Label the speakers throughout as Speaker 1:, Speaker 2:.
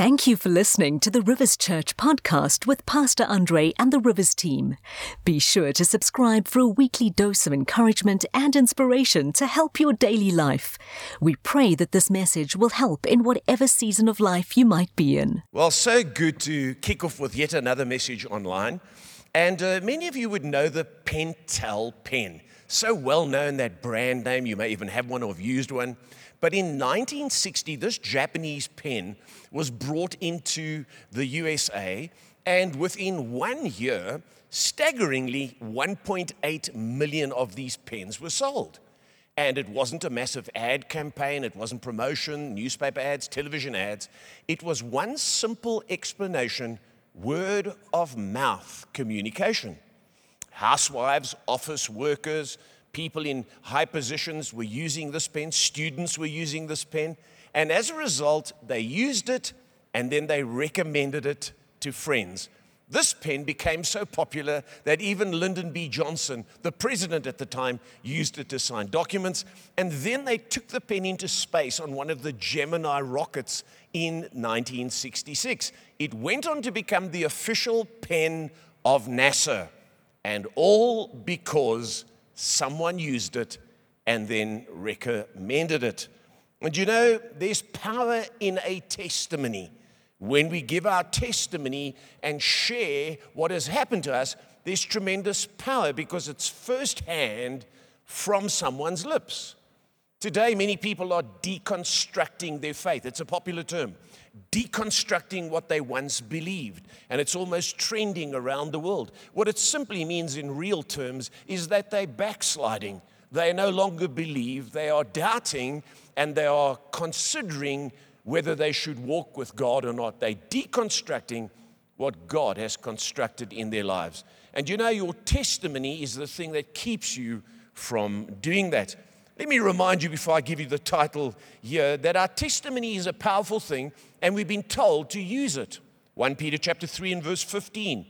Speaker 1: Thank you for listening to the Rivers Church podcast with Pastor Andre and the Rivers team. Be sure to subscribe for a weekly dose of encouragement and inspiration to help your daily life. We pray that this message will help in whatever season of life you might be in.
Speaker 2: Well, so good to kick off with yet another message online. And uh, many of you would know the Pentel pen. So well known that brand name, you may even have one or have used one. But in 1960, this Japanese pen was brought into the USA, and within one year, staggeringly, 1.8 million of these pens were sold. And it wasn't a massive ad campaign, it wasn't promotion, newspaper ads, television ads. It was one simple explanation word of mouth communication. Housewives, office workers, people in high positions were using this pen, students were using this pen, and as a result, they used it and then they recommended it to friends. This pen became so popular that even Lyndon B. Johnson, the president at the time, used it to sign documents. And then they took the pen into space on one of the Gemini rockets in 1966. It went on to become the official pen of NASA. And all because someone used it and then recommended it. And you know, there's power in a testimony. When we give our testimony and share what has happened to us, there's tremendous power because it's firsthand from someone's lips. Today, many people are deconstructing their faith. It's a popular term deconstructing what they once believed. And it's almost trending around the world. What it simply means in real terms is that they're backsliding. They no longer believe, they are doubting, and they are considering whether they should walk with God or not. They're deconstructing what God has constructed in their lives. And you know, your testimony is the thing that keeps you from doing that. Let me remind you before I give you the title here that our testimony is a powerful thing and we've been told to use it. 1 Peter chapter 3 and verse 15.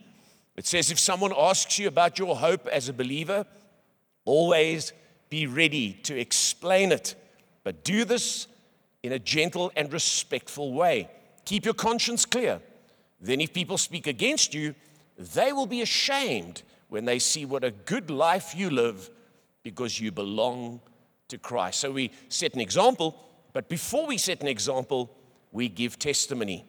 Speaker 2: It says if someone asks you about your hope as a believer, always be ready to explain it, but do this in a gentle and respectful way. Keep your conscience clear. Then if people speak against you, they will be ashamed when they see what a good life you live because you belong to Christ. So we set an example, but before we set an example, we give testimony.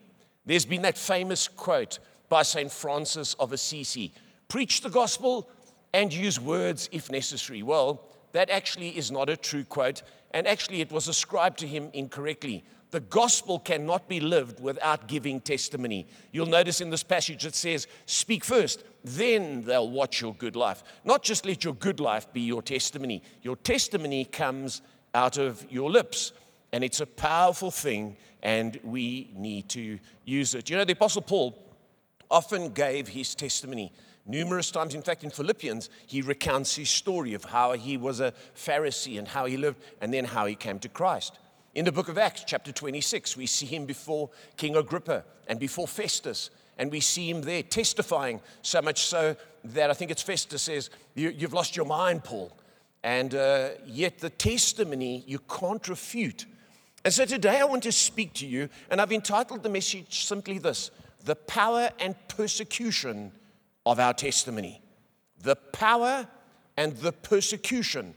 Speaker 2: There's been that famous quote by St. Francis of Assisi preach the gospel and use words if necessary. Well, that actually is not a true quote, and actually it was ascribed to him incorrectly. The gospel cannot be lived without giving testimony. You'll notice in this passage it says, Speak first, then they'll watch your good life. Not just let your good life be your testimony. Your testimony comes out of your lips, and it's a powerful thing, and we need to use it. You know, the Apostle Paul often gave his testimony. Numerous times, in fact, in Philippians, he recounts his story of how he was a Pharisee and how he lived, and then how he came to Christ. In the book of Acts, chapter 26, we see him before King Agrippa and before Festus, and we see him there testifying, so much so that I think it's Festus says, you, have lost your mind, Paul. And uh, yet the testimony you can't refute. And so today I want to speak to you, and I've entitled the message simply this The Power and Persecution of Our Testimony. The power and the persecution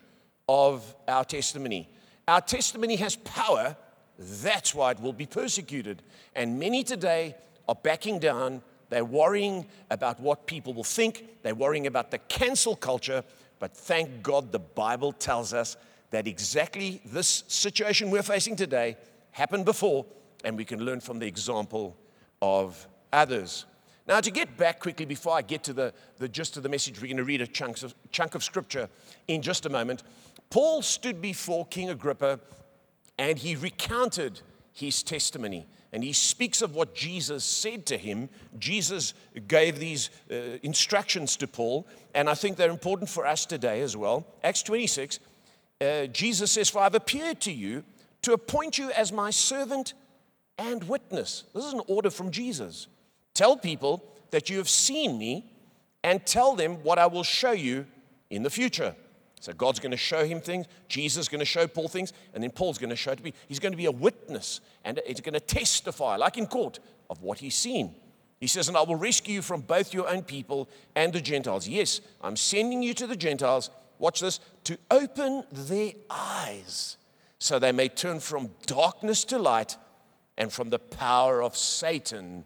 Speaker 2: of our testimony. Our testimony has power, that's why it will be persecuted. And many today are backing down. They're worrying about what people will think. They're worrying about the cancel culture. But thank God the Bible tells us that exactly this situation we're facing today happened before, and we can learn from the example of others. Now, to get back quickly before I get to the, the gist of the message, we're going to read a chunk of, chunk of scripture in just a moment. Paul stood before King Agrippa and he recounted his testimony. And he speaks of what Jesus said to him. Jesus gave these uh, instructions to Paul, and I think they're important for us today as well. Acts 26, uh, Jesus says, For I've appeared to you to appoint you as my servant and witness. This is an order from Jesus. Tell people that you have seen me and tell them what I will show you in the future. So God's going to show him things, Jesus is going to show Paul things, and then Paul's going to show it to be. He's going to be a witness and he's going to testify, like in court, of what he's seen. He says, And I will rescue you from both your own people and the Gentiles. Yes, I'm sending you to the Gentiles, watch this, to open their eyes so they may turn from darkness to light and from the power of Satan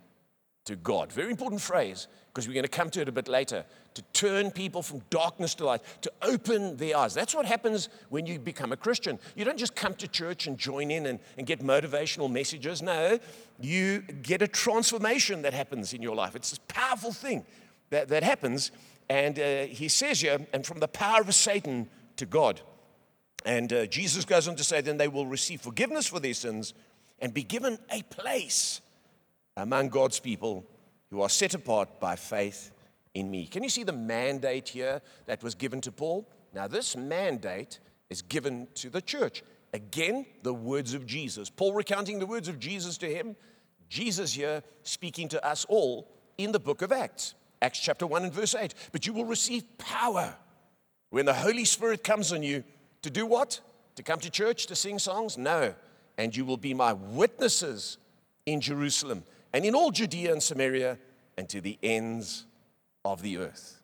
Speaker 2: to God. Very important phrase because we're going to come to it a bit later. To turn people from darkness to light, to open their eyes. That's what happens when you become a Christian. You don't just come to church and join in and, and get motivational messages. No, you get a transformation that happens in your life. It's this powerful thing that, that happens. And uh, he says here, and from the power of Satan to God. And uh, Jesus goes on to say, then they will receive forgiveness for their sins and be given a place among God's people who are set apart by faith in me. Can you see the mandate here that was given to Paul? Now, this mandate is given to the church. Again, the words of Jesus. Paul recounting the words of Jesus to him, Jesus here speaking to us all in the book of Acts. Acts chapter 1 and verse 8. But you will receive power when the Holy Spirit comes on you to do what? To come to church, to sing songs? No. And you will be my witnesses in Jerusalem and in all Judea and Samaria and to the ends of the earth.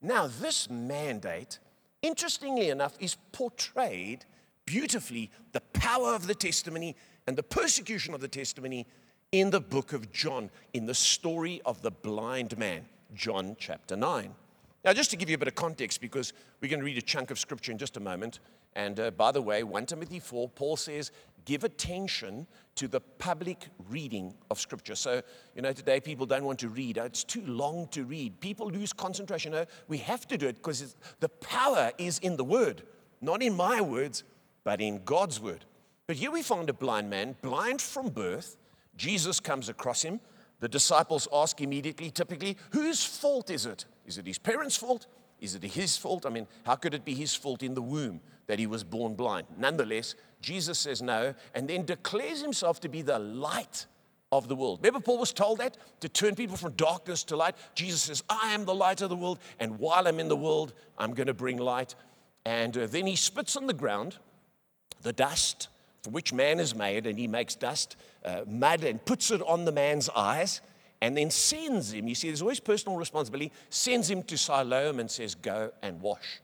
Speaker 2: Now, this mandate, interestingly enough, is portrayed beautifully the power of the testimony and the persecution of the testimony in the book of John, in the story of the blind man, John chapter 9. Now, just to give you a bit of context, because we're going to read a chunk of scripture in just a moment. And uh, by the way, 1 Timothy 4, Paul says, give attention to the public reading of scripture. So, you know, today people don't want to read. It's too long to read. People lose concentration. No, we have to do it because the power is in the word, not in my words, but in God's word. But here we find a blind man, blind from birth. Jesus comes across him. The disciples ask immediately, typically, whose fault is it? Is it his parents' fault? Is it his fault? I mean, how could it be his fault in the womb that he was born blind? Nonetheless, Jesus says no and then declares himself to be the light of the world. Remember, Paul was told that to turn people from darkness to light. Jesus says, I am the light of the world, and while I'm in the world, I'm going to bring light. And uh, then he spits on the ground the dust from which man is made, and he makes dust, uh, mud, and puts it on the man's eyes and then sends him. You see, there's always personal responsibility, sends him to Siloam and says, Go and wash.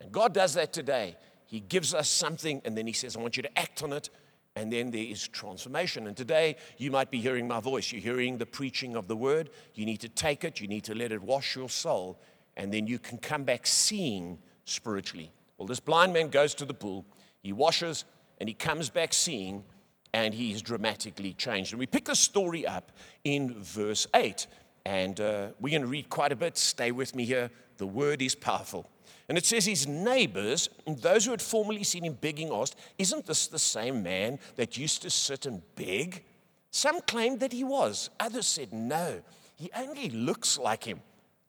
Speaker 2: And God does that today. He gives us something and then He says, I want you to act on it. And then there is transformation. And today, you might be hearing my voice. You're hearing the preaching of the word. You need to take it, you need to let it wash your soul, and then you can come back seeing spiritually. Well, this blind man goes to the pool, he washes, and he comes back seeing and he's dramatically changed. And we pick the story up in verse 8. And uh, we're going to read quite a bit. Stay with me here. The word is powerful. And it says his neighbors, those who had formerly seen him begging, asked, Isn't this the same man that used to sit and beg? Some claimed that he was. Others said, No, he only looks like him.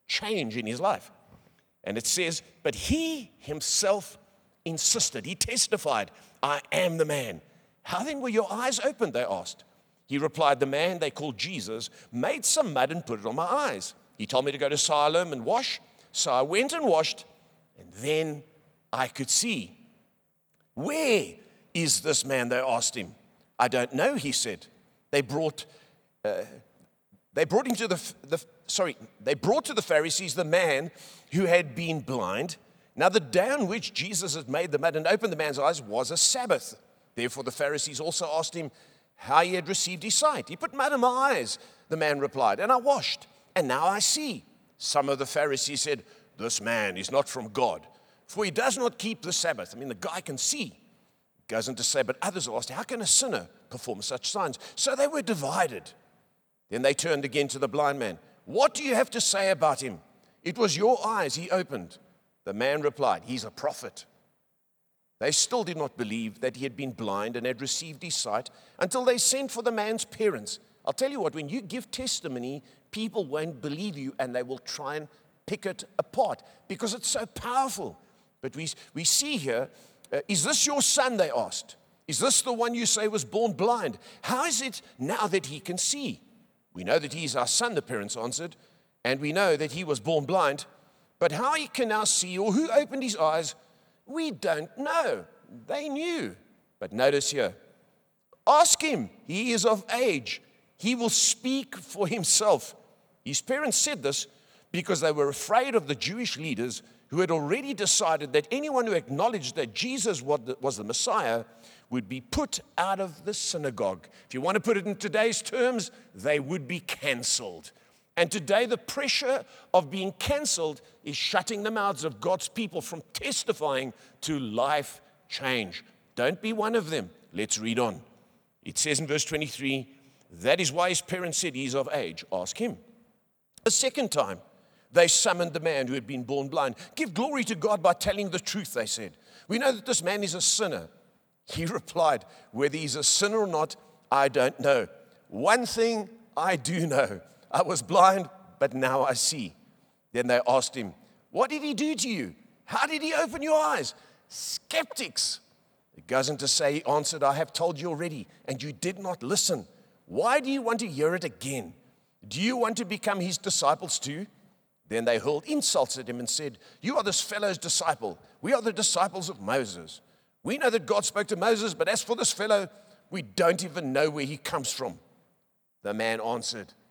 Speaker 2: Change in his life. And it says, But he himself insisted, he testified, I am the man. How then were your eyes opened? They asked. He replied, The man they called Jesus made some mud and put it on my eyes. He told me to go to Siloam and wash. So I went and washed, and then I could see. Where is this man? They asked him. I don't know, he said. They brought, uh, they brought him to the, the, sorry, they brought to the Pharisees the man who had been blind. Now, the day on which Jesus had made the mud and opened the man's eyes was a Sabbath. Therefore, the Pharisees also asked him how he had received his sight. He put mud in my eyes, the man replied, and I washed, and now I see. Some of the Pharisees said, This man is not from God, for he does not keep the Sabbath. I mean, the guy can see. Goes on to say, but others asked, How can a sinner perform such signs? So they were divided. Then they turned again to the blind man. What do you have to say about him? It was your eyes he opened. The man replied, He's a prophet. They still did not believe that he had been blind and had received his sight until they sent for the man's parents. I'll tell you what, when you give testimony, people won't believe you and they will try and pick it apart because it's so powerful. But we, we see here, uh, is this your son? They asked. Is this the one you say was born blind? How is it now that he can see? We know that he is our son, the parents answered, and we know that he was born blind. But how he can now see, or who opened his eyes, We don't know. They knew. But notice here ask him. He is of age. He will speak for himself. His parents said this because they were afraid of the Jewish leaders who had already decided that anyone who acknowledged that Jesus was the Messiah would be put out of the synagogue. If you want to put it in today's terms, they would be canceled. And today, the pressure of being canceled is shutting the mouths of God's people from testifying to life change. Don't be one of them. Let's read on. It says in verse 23 that is why his parents said he's of age. Ask him. A second time, they summoned the man who had been born blind. Give glory to God by telling the truth, they said. We know that this man is a sinner. He replied, Whether he's a sinner or not, I don't know. One thing I do know I was blind, but now I see. Then they asked him, What did he do to you? How did he open your eyes? Skeptics. It goes on to say, He answered, I have told you already, and you did not listen. Why do you want to hear it again? Do you want to become his disciples too? Then they hurled insults at him and said, You are this fellow's disciple. We are the disciples of Moses. We know that God spoke to Moses, but as for this fellow, we don't even know where he comes from. The man answered,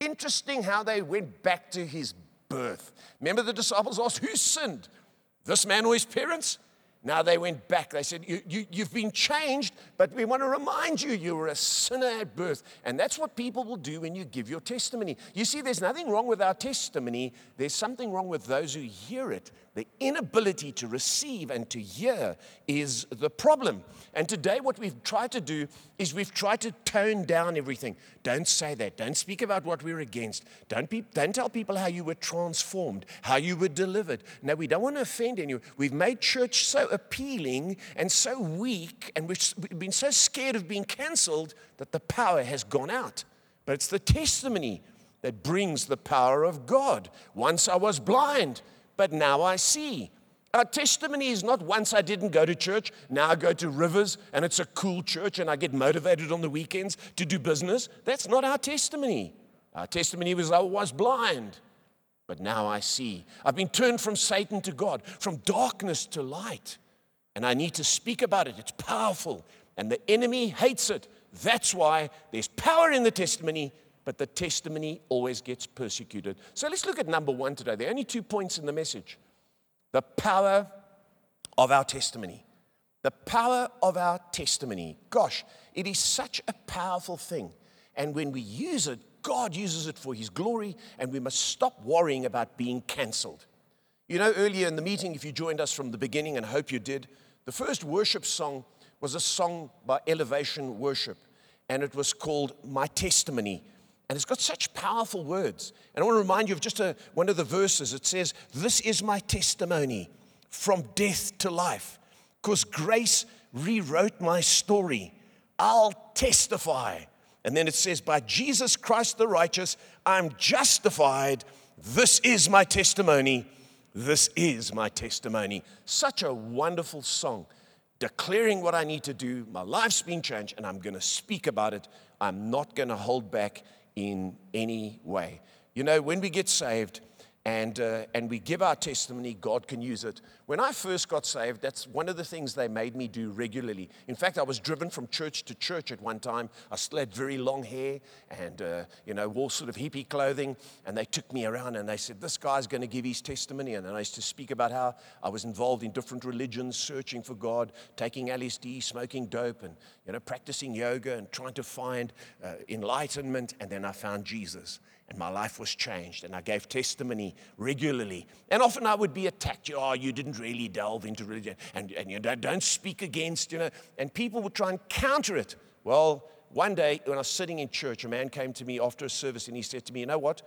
Speaker 2: Interesting how they went back to his birth. Remember, the disciples asked, Who sinned? This man or his parents? Now they went back. They said, you, you, You've been changed, but we want to remind you you were a sinner at birth. And that's what people will do when you give your testimony. You see, there's nothing wrong with our testimony, there's something wrong with those who hear it. The inability to receive and to hear is the problem. And today, what we've tried to do is we've tried to tone down everything. Don't say that. Don't speak about what we're against. Don't, be, don't tell people how you were transformed, how you were delivered. No, we don't want to offend anyone. We've made church so appealing and so weak, and we've been so scared of being canceled that the power has gone out. But it's the testimony that brings the power of God. Once I was blind but now I see. Our testimony is not once I didn't go to church, now I go to Rivers and it's a cool church and I get motivated on the weekends to do business. That's not our testimony. Our testimony was I was blind, but now I see. I've been turned from Satan to God, from darkness to light. And I need to speak about it. It's powerful. And the enemy hates it. That's why there's power in the testimony, but the testimony always gets persecuted. So let's look at number one today. There are only two points in the message the power of our testimony. The power of our testimony. Gosh, it is such a powerful thing. And when we use it, God uses it for His glory, and we must stop worrying about being canceled. You know, earlier in the meeting, if you joined us from the beginning, and hope you did, the first worship song was a song by Elevation Worship, and it was called My Testimony and it's got such powerful words. And I want to remind you of just a, one of the verses. It says, This is my testimony from death to life, because grace rewrote my story. I'll testify. And then it says, By Jesus Christ the righteous, I'm justified. This is my testimony. This is my testimony. Such a wonderful song declaring what I need to do. My life's been changed, and I'm going to speak about it. I'm not going to hold back in any way. You know, when we get saved, and, uh, and we give our testimony, God can use it. When I first got saved, that's one of the things they made me do regularly. In fact, I was driven from church to church at one time. I still had very long hair and, uh, you know, wore sort of hippie clothing. And they took me around and they said, This guy's going to give his testimony. And I used to speak about how I was involved in different religions, searching for God, taking LSD, smoking dope, and, you know, practicing yoga and trying to find uh, enlightenment. And then I found Jesus and my life was changed and i gave testimony regularly. And often i would be attacked. Oh you didn't really delve into religion and, and you don't, don't speak against you know. And people would try and counter it. Well one day when i was sitting in church a man came to me after a service and he said to me you know what?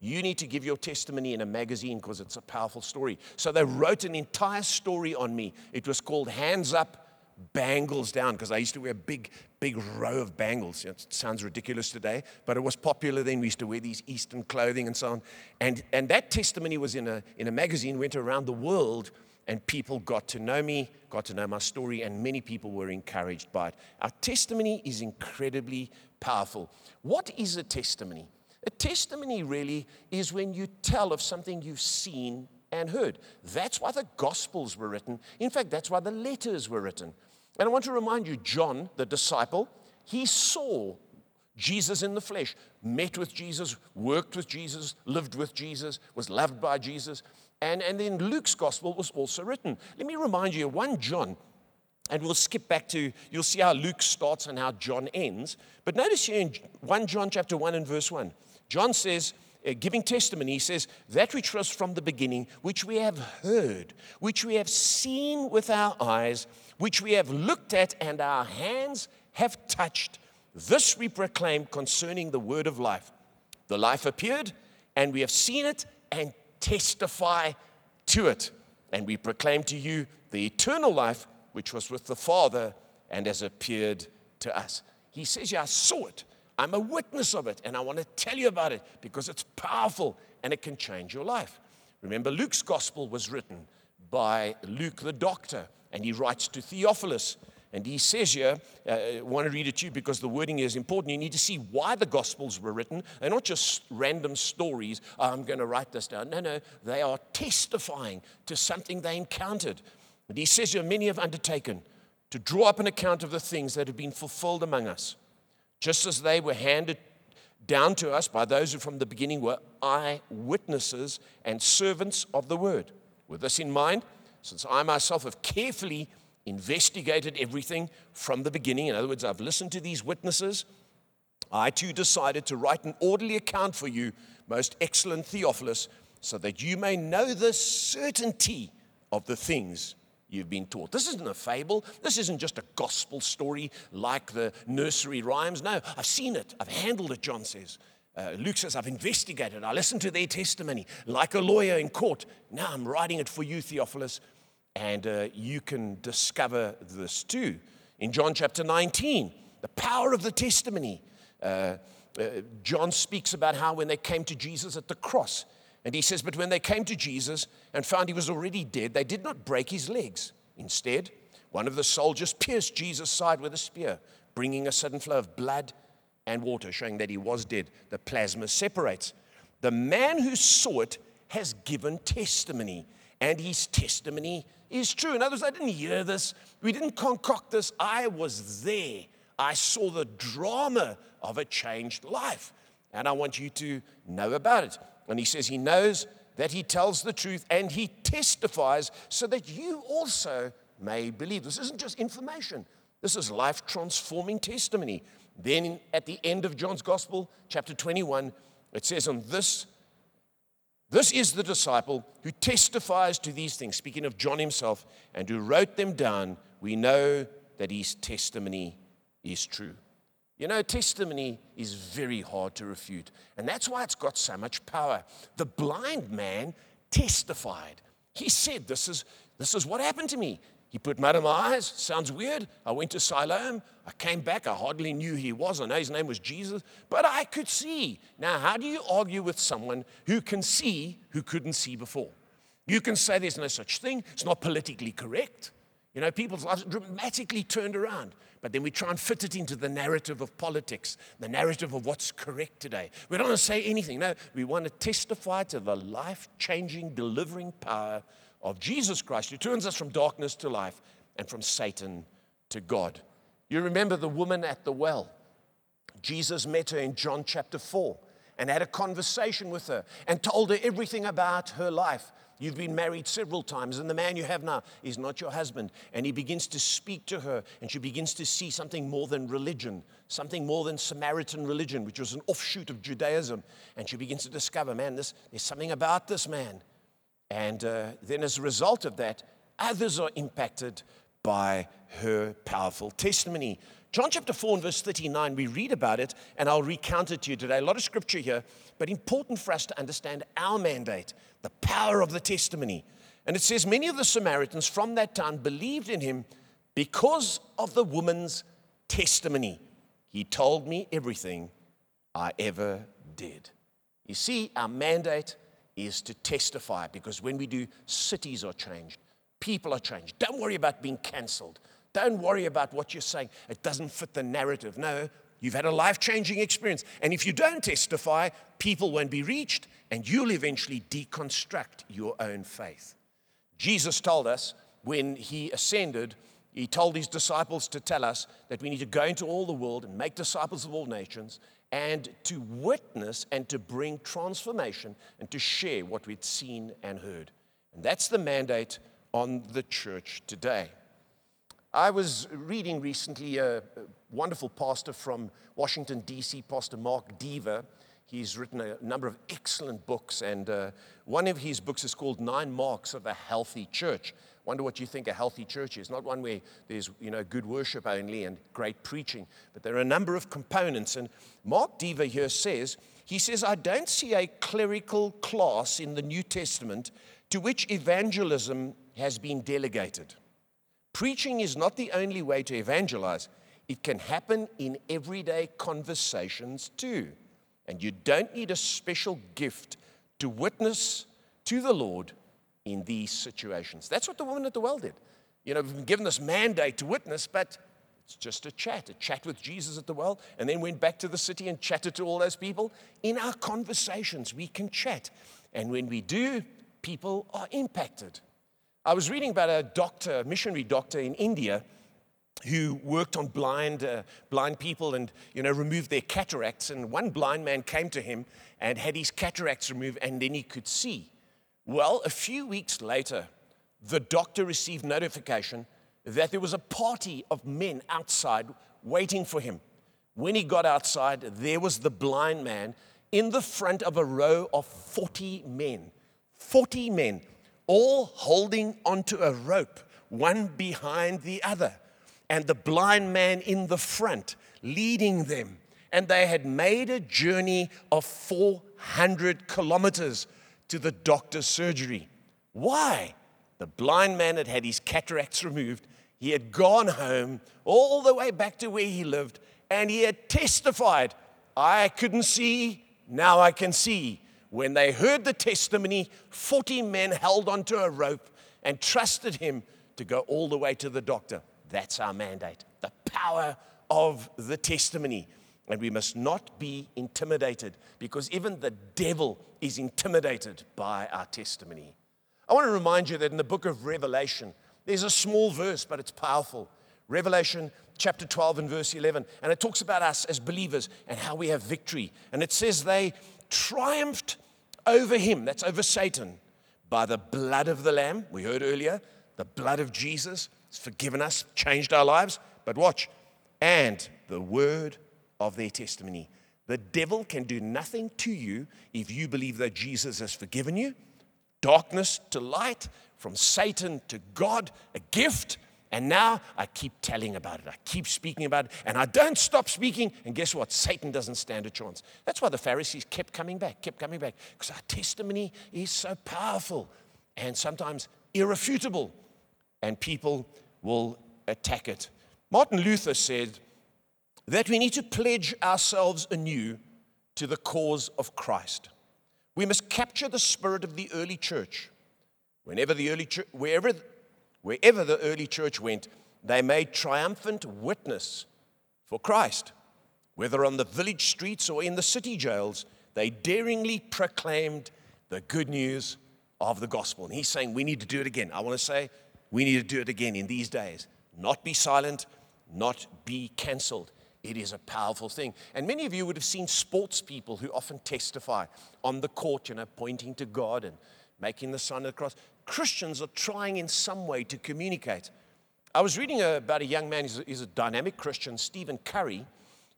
Speaker 2: You need to give your testimony in a magazine because it's a powerful story. So they wrote an entire story on me. It was called hands up bangles down because I used to wear big, big row of bangles. It sounds ridiculous today, but it was popular then. We used to wear these Eastern clothing and so on. And, and that testimony was in a, in a magazine, went around the world, and people got to know me, got to know my story, and many people were encouraged by it. Our testimony is incredibly powerful. What is a testimony? A testimony really is when you tell of something you've seen and heard. That's why the Gospels were written. In fact, that's why the letters were written. And I want to remind you, John, the disciple, he saw Jesus in the flesh, met with Jesus, worked with Jesus, lived with Jesus, was loved by Jesus. And, and then Luke's gospel was also written. Let me remind you, 1 John, and we'll skip back to, you'll see how Luke starts and how John ends. But notice here in 1 John chapter 1 and verse 1, John says, uh, giving testimony, he says, That which was from the beginning, which we have heard, which we have seen with our eyes, which we have looked at and our hands have touched, this we proclaim concerning the word of life. The life appeared, and we have seen it and testify to it. And we proclaim to you the eternal life which was with the Father and has appeared to us. He says, Yeah, I saw it. I'm a witness of it, and I want to tell you about it because it's powerful and it can change your life. Remember, Luke's gospel was written by Luke the doctor, and he writes to Theophilus. And he says here, uh, I want to read it to you because the wording is important. You need to see why the Gospels were written. They're not just random stories. I'm going to write this down. No, no. They are testifying to something they encountered. And he says here, many have undertaken to draw up an account of the things that have been fulfilled among us just as they were handed down to us by those who from the beginning were eyewitnesses and servants of the word. With this in mind, since I myself have carefully investigated everything from the beginning, in other words, I've listened to these witnesses, I too decided to write an orderly account for you, most excellent Theophilus, so that you may know the certainty of the things you've been taught. This isn't a fable. This isn't just a gospel story like the nursery rhymes. No, I've seen it. I've handled it, John says. Uh, Luke says, I've investigated. I listened to their testimony like a lawyer in court. Now I'm writing it for you, Theophilus, and uh, you can discover this too. In John chapter 19, the power of the testimony. Uh, uh John speaks about how when they came to Jesus at the cross, and he says, But when they came to Jesus and found he was already dead, they did not break his legs. Instead, one of the soldiers pierced Jesus' side with a spear, bringing a sudden flow of blood and water, showing that he was dead. The plasma separates. The man who saw it has given testimony, and his testimony is true. In other words, I didn't hear this, we didn't concoct this. I was there. I saw the drama of a changed life, and I want you to know about it. And he says he knows that he tells the truth and he testifies so that you also may believe. This isn't just information, this is life transforming testimony. Then at the end of John's Gospel, chapter 21, it says, On this, this is the disciple who testifies to these things, speaking of John himself, and who wrote them down. We know that his testimony is true. You know, testimony is very hard to refute, and that's why it's got so much power. The blind man testified. He said, This is, this is what happened to me. He put mud in my eyes. Sounds weird. I went to Siloam. I came back. I hardly knew he was. I know his name was Jesus, but I could see. Now, how do you argue with someone who can see who couldn't see before? You can say there's no such thing. It's not politically correct. You know, people's lives dramatically turned around. But then we try and fit it into the narrative of politics, the narrative of what's correct today. We don't want to say anything. No, we want to testify to the life changing, delivering power of Jesus Christ, who turns us from darkness to life and from Satan to God. You remember the woman at the well. Jesus met her in John chapter 4 and had a conversation with her and told her everything about her life. You've been married several times, and the man you have now is not your husband. And he begins to speak to her, and she begins to see something more than religion, something more than Samaritan religion, which was an offshoot of Judaism. And she begins to discover, man, this, there's something about this man. And uh, then, as a result of that, others are impacted by her powerful testimony. John chapter 4 and verse 39, we read about it, and I'll recount it to you today. A lot of scripture here, but important for us to understand our mandate, the power of the testimony. And it says, Many of the Samaritans from that town believed in him Because of the woman's testimony, he told me everything I ever did. You see, our mandate is to testify because when we do, cities are changed, people are changed. Don't worry about being cancelled. Don't worry about what you're saying. It doesn't fit the narrative. No, you've had a life changing experience. And if you don't testify, people won't be reached and you'll eventually deconstruct your own faith. Jesus told us when he ascended, he told his disciples to tell us that we need to go into all the world and make disciples of all nations and to witness and to bring transformation and to share what we'd seen and heard. And that's the mandate on the church today. I was reading recently a wonderful pastor from Washington, D.C., Pastor Mark Dever. He's written a number of excellent books, and uh, one of his books is called Nine Marks of a Healthy Church. Wonder what you think a healthy church is. Not one where there's you know good worship only and great preaching, but there are a number of components. And Mark Dever here says, he says, I don't see a clerical class in the New Testament to which evangelism has been delegated. Preaching is not the only way to evangelize. It can happen in everyday conversations too. And you don't need a special gift to witness to the Lord in these situations. That's what the woman at the well did. You know, we've been given this mandate to witness, but it's just a chat, a chat with Jesus at the well, and then went back to the city and chatted to all those people. In our conversations, we can chat. And when we do, people are impacted. I was reading about a doctor, a missionary doctor in India, who worked on blind, uh, blind people and you know removed their cataracts. And one blind man came to him and had his cataracts removed, and then he could see. Well, a few weeks later, the doctor received notification that there was a party of men outside waiting for him. When he got outside, there was the blind man in the front of a row of 40 men. 40 men, all holding onto a rope, one behind the other. And the blind man in the front, leading them. And they had made a journey of 400 kilometers to the doctor's surgery. Why? The blind man had had his cataracts removed. He had gone home all the way back to where he lived, and he had testified, I couldn't see, now I can see. When they heard the testimony, 40 men held onto a rope and trusted him to go all the way to the doctor. That's our mandate the power of the testimony. And we must not be intimidated because even the devil is intimidated by our testimony. I want to remind you that in the book of Revelation, there's a small verse, but it's powerful. Revelation chapter 12 and verse 11. And it talks about us as believers and how we have victory. And it says they triumphed over him, that's over Satan, by the blood of the Lamb. We heard earlier, the blood of Jesus forgiven us, changed our lives. But watch, and the word of their testimony. The devil can do nothing to you if you believe that Jesus has forgiven you. Darkness to light, from Satan to God, a gift. And now I keep telling about it. I keep speaking about it. And I don't stop speaking. And guess what? Satan doesn't stand a chance. That's why the Pharisees kept coming back, kept coming back. Because our testimony is so powerful and sometimes irrefutable. And people will attack it. Martin Luther said, that we need to pledge ourselves anew to the cause of Christ. We must capture the spirit of the early church. Whenever the early church, wherever, wherever the early church went, they made triumphant witness for Christ. Whether on the village streets or in the city jails, they daringly proclaimed the good news of the gospel. And he's saying we need to do it again. I want to say we need to do it again in these days. Not be silent, not be canceled. It is a powerful thing. And many of you would have seen sports people who often testify on the court, you know, pointing to God and making the sign of the cross. Christians are trying in some way to communicate. I was reading about a young man, he's a, he's a dynamic Christian, Stephen Curry.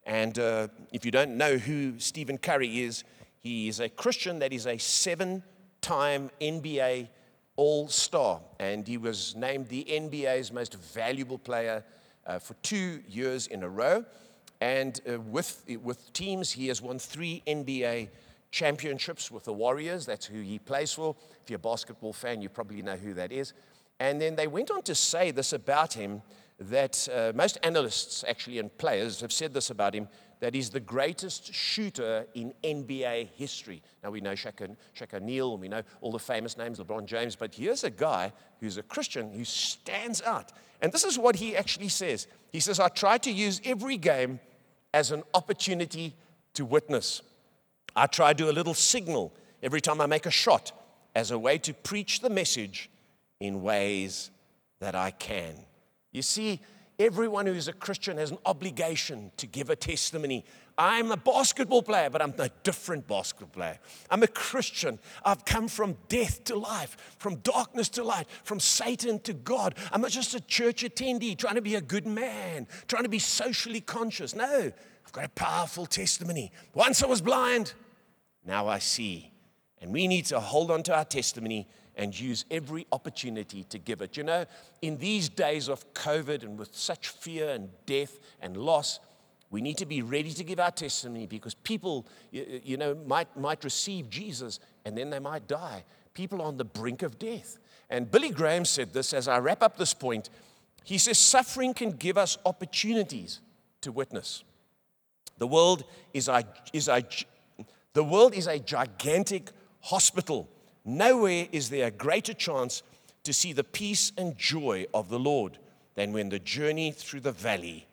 Speaker 2: And uh, if you don't know who Stephen Curry is, he is a Christian that is a seven time NBA All Star. And he was named the NBA's most valuable player uh, for two years in a row. And uh, with, with teams, he has won three NBA championships with the Warriors. That's who he plays for. If you're a basketball fan, you probably know who that is. And then they went on to say this about him that uh, most analysts, actually, and players have said this about him that he's the greatest shooter in NBA history. Now, we know Shaq, Shaq O'Neal, we know all the famous names, LeBron James, but here's a guy who's a Christian who stands out. And this is what he actually says He says, I try to use every game as an opportunity to witness. I try to do a little signal every time I make a shot as a way to preach the message in ways that I can. You see, everyone who's a Christian has an obligation to give a testimony. I'm a basketball player, but I'm a different basketball player. I'm a Christian. I've come from death to life, from darkness to light, from Satan to God. I'm not just a church attendee trying to be a good man, trying to be socially conscious. No, I've got a powerful testimony. Once I was blind, now I see. And we need to hold on to our testimony and use every opportunity to give it. You know, in these days of COVID and with such fear and death and loss, we need to be ready to give our testimony because people, you know, might, might receive Jesus and then they might die. People on the brink of death. And Billy Graham said this as I wrap up this point. He says, Suffering can give us opportunities to witness. The world is a, is a, the world is a gigantic hospital Nowhere is there a greater chance to see the peace and joy of the Lord than when the journey through the valley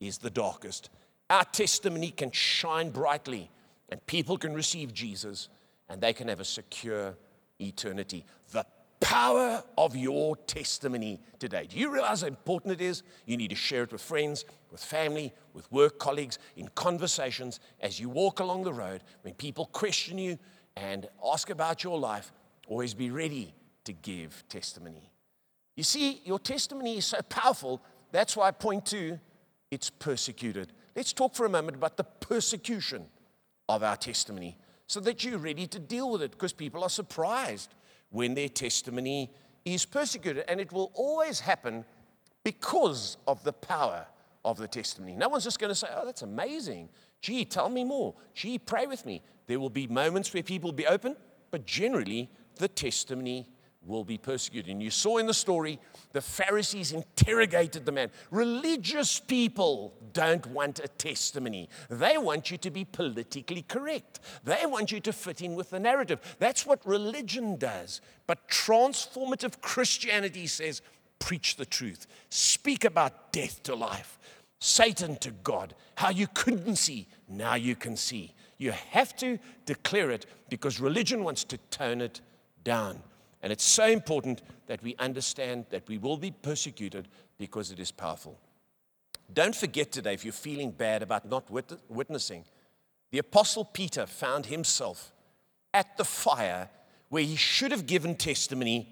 Speaker 2: is the darkest. Our testimony can shine brightly, and people can receive Jesus, and they can have a secure eternity. The power of your testimony today. Do you realize how important it is? You need to share it with friends, with family, with work colleagues, in conversations as you walk along the road. When people question you, and ask about your life. Always be ready to give testimony. You see, your testimony is so powerful. That's why point two, it's persecuted. Let's talk for a moment about the persecution of our testimony so that you're ready to deal with it because people are surprised when their testimony is persecuted. And it will always happen because of the power of the testimony. No one's just going to say, Oh, that's amazing. Gee, tell me more. Gee, pray with me. There will be moments where people will be open, but generally the testimony will be persecuted. And you saw in the story, the Pharisees interrogated the man. Religious people don't want a testimony. They want you to be politically correct. They want you to fit in with the narrative. That's what religion does. But transformative Christianity says, preach the truth, speak about death to life, Satan to God, how you couldn't see, now you can see. You have to declare it because religion wants to tone it down. And it's so important that we understand that we will be persecuted because it is powerful. Don't forget today, if you're feeling bad about not witnessing, the Apostle Peter found himself at the fire where he should have given testimony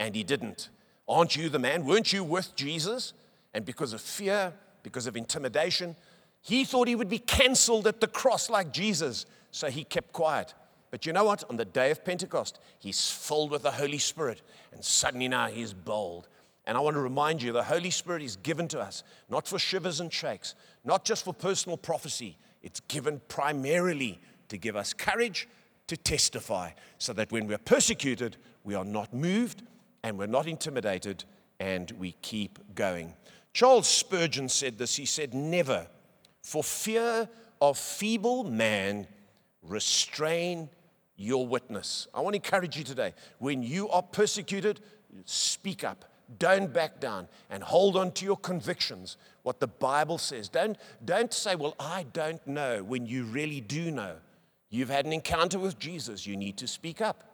Speaker 2: and he didn't. Aren't you the man? Weren't you with Jesus? And because of fear, because of intimidation, he thought he would be canceled at the cross like Jesus, so he kept quiet. But you know what? On the day of Pentecost, he's filled with the Holy Spirit, and suddenly now he's bold. And I want to remind you the Holy Spirit is given to us, not for shivers and shakes, not just for personal prophecy. It's given primarily to give us courage to testify, so that when we're persecuted, we are not moved and we're not intimidated and we keep going. Charles Spurgeon said this. He said, Never for fear of feeble man, restrain your witness. I want to encourage you today. When you are persecuted, speak up. Don't back down and hold on to your convictions, what the Bible says. Don't, don't say, Well, I don't know, when you really do know. You've had an encounter with Jesus. You need to speak up.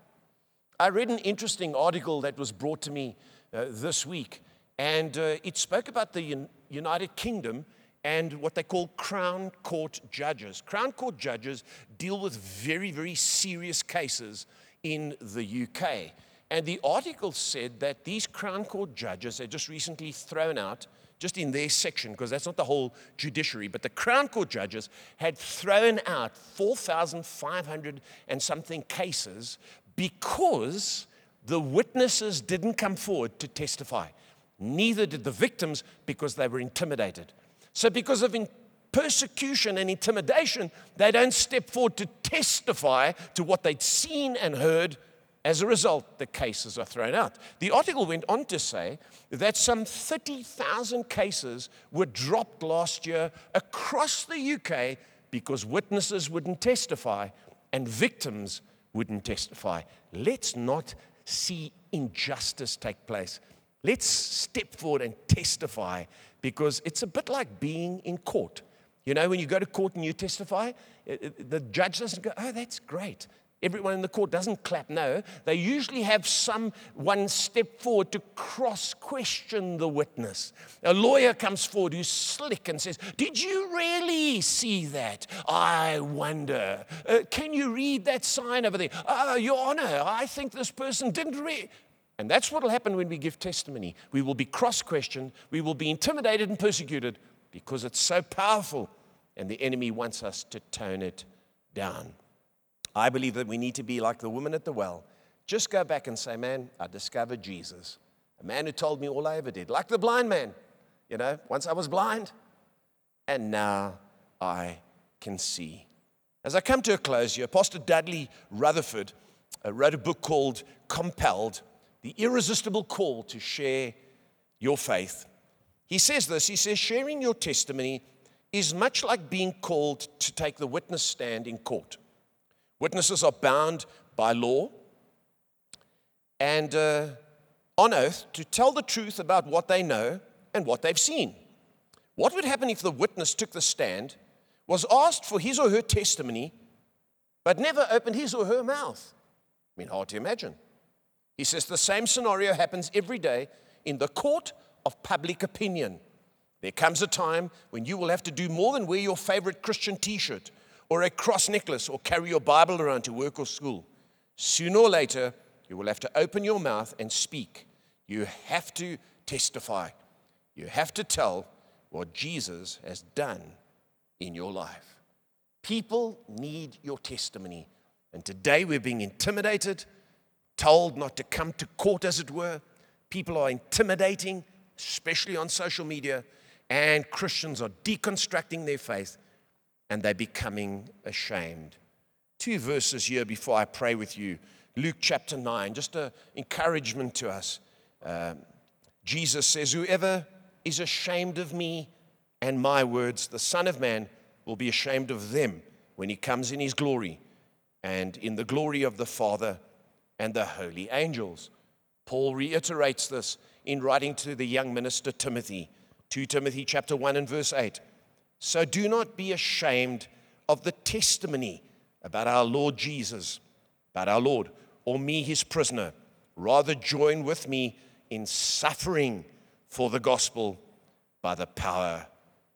Speaker 2: I read an interesting article that was brought to me uh, this week, and uh, it spoke about the United Kingdom and what they call crown court judges. Crown court judges deal with very, very serious cases in the UK. And the article said that these crown court judges had just recently thrown out, just in their section, because that's not the whole judiciary, but the crown court judges had thrown out 4,500 and something cases because the witnesses didn't come forward to testify. Neither did the victims because they were intimidated. So, because of persecution and intimidation, they don't step forward to testify to what they'd seen and heard As a result, the cases are thrown out. The article went on to say that some 30,000 cases were dropped last year across the UK because witnesses wouldn't testify and victims wouldn't testify. Let's not see injustice take place. Let's step forward and testify because it's a bit like being in court. You know, when you go to court and you testify, the judge doesn't go, oh, that's great. Everyone in the court doesn't clap. No, they usually have someone step forward to cross question the witness. A lawyer comes forward who's slick and says, Did you really see that? I wonder. Uh, can you read that sign over there? Oh, Your Honor, I think this person didn't read. And that's what will happen when we give testimony. We will be cross questioned, we will be intimidated and persecuted because it's so powerful, and the enemy wants us to tone it down. I believe that we need to be like the woman at the well. Just go back and say, Man, I discovered Jesus, a man who told me all I ever did, like the blind man. You know, once I was blind, and now I can see. As I come to a close here, Pastor Dudley Rutherford uh, wrote a book called Compelled The Irresistible Call to Share Your Faith. He says this he says, sharing your testimony is much like being called to take the witness stand in court. Witnesses are bound by law and uh, on oath to tell the truth about what they know and what they've seen. What would happen if the witness took the stand, was asked for his or her testimony, but never opened his or her mouth? I mean, hard to imagine. He says the same scenario happens every day in the court of public opinion. There comes a time when you will have to do more than wear your favorite Christian t shirt or a cross necklace or carry your Bible around to work or school. Sooner or later, you will have to open your mouth and speak. You have to testify. You have to tell what Jesus has done in your life. People need your testimony. And today we're being intimidated, told not to come to court, as it were. People are intimidating, especially on social media, and Christians are deconstructing their faith and they're becoming ashamed. Two verses here before I pray with you. Luke chapter 9, just an encouragement to us. Um, Jesus says, Whoever is ashamed of me and my words, the Son of Man will be ashamed of them when he comes in his glory and in the glory of the Father and the holy angels. Paul reiterates this in writing to the young minister Timothy, 2 Timothy chapter 1 and verse 8. So do not be ashamed of the testimony about our Lord Jesus, about our Lord, or me, his prisoner. Rather, join with me in suffering for the gospel by the power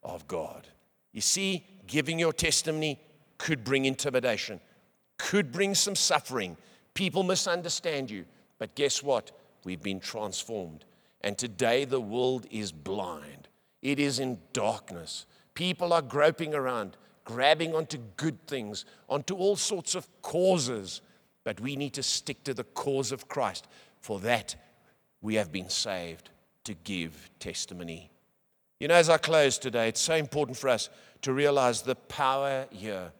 Speaker 2: of God. You see, giving your testimony could bring intimidation, could bring some suffering. People misunderstand you. But guess what? We've been transformed. And today the world is blind, it is in darkness. People are groping around, grabbing onto good things, onto all sorts of causes. But we need to stick to the cause of Christ. For that, we have been saved to give testimony. You know, as I close today, it's so important for us to realize the power here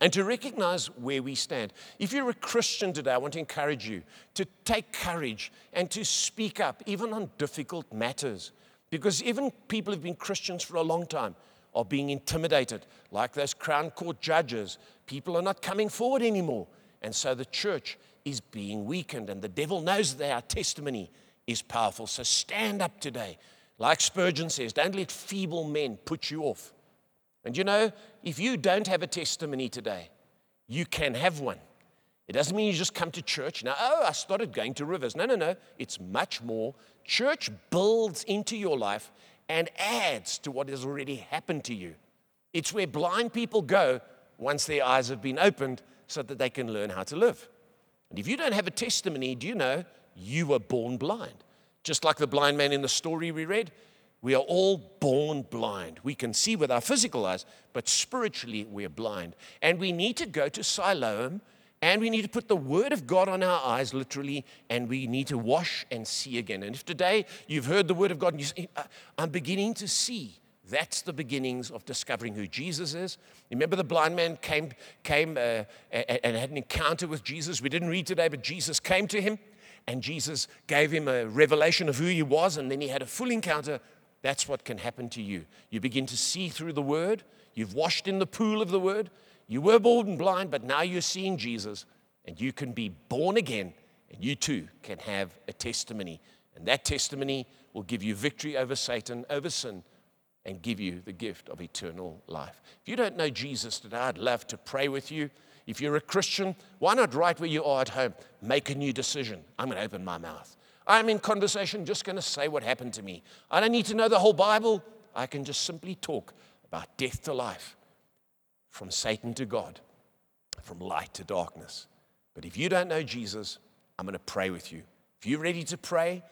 Speaker 2: and to recognize where we stand. If you're a Christian today, I want to encourage you to take courage and to speak up, even on difficult matters. Because even people who've been Christians for a long time, are being intimidated, like those crown court judges. People are not coming forward anymore. And so the church is being weakened, and the devil knows that our testimony is powerful. So stand up today. Like Spurgeon says, don't let feeble men put you off. And you know, if you don't have a testimony today, you can have one. It doesn't mean you just come to church. Now, oh, I started going to rivers. No, no, no. It's much more. Church builds into your life and adds to what has already happened to you. It's where blind people go once their eyes have been opened so that they can learn how to live. And if you don't have a testimony, do you know you were born blind? Just like the blind man in the story we read, we are all born blind. We can see with our physical eyes, but spiritually we're blind. And we need to go to Siloam and we need to put the word of God on our eyes, literally, and we need to wash and see again. And if today you've heard the word of God and you say, I'm beginning to see, That's the beginnings of discovering who Jesus is. Remember, the blind man came, came uh, and had an encounter with Jesus. We didn't read today, but Jesus came to him, and Jesus gave him a revelation of who he was, and then he had a full encounter. That's what can happen to you. You begin to see through the word. You've washed in the pool of the word. You were born blind, but now you're seeing Jesus, and you can be born again, and you too can have a testimony. And that testimony will give you victory over Satan, over sin, and give you the gift of eternal life. If you don't know Jesus today, I'd love to pray with you. If you're a Christian, why not right where you are at home? Make a new decision. I'm going to open my mouth. I'm in conversation, just going to say what happened to me. I don't need to know the whole Bible. I can just simply talk about death to life, from Satan to God, from light to darkness. But if you don't know Jesus, I'm going to pray with you. If you're ready to pray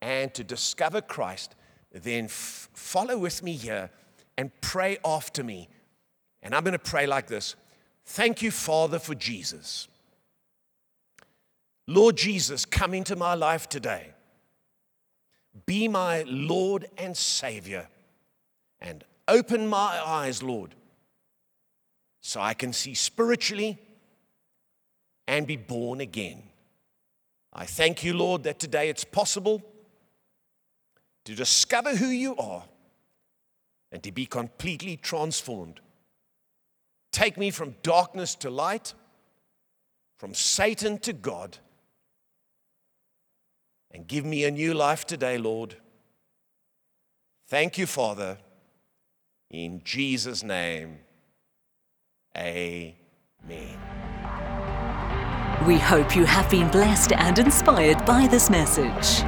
Speaker 2: and to discover Christ, then f- follow with me here and pray after me. And I'm going to pray like this Thank you, Father, for Jesus. Lord Jesus, come into my life today. Be my Lord and Savior. And open my eyes, Lord, so I can see spiritually and be born again. I thank you, Lord, that today it's possible to discover who you are and to be completely transformed. Take me from darkness to light, from Satan to God, and give me a new life today, Lord. Thank you, Father. In Jesus' name, amen.
Speaker 1: We hope you have been blessed and inspired by this message.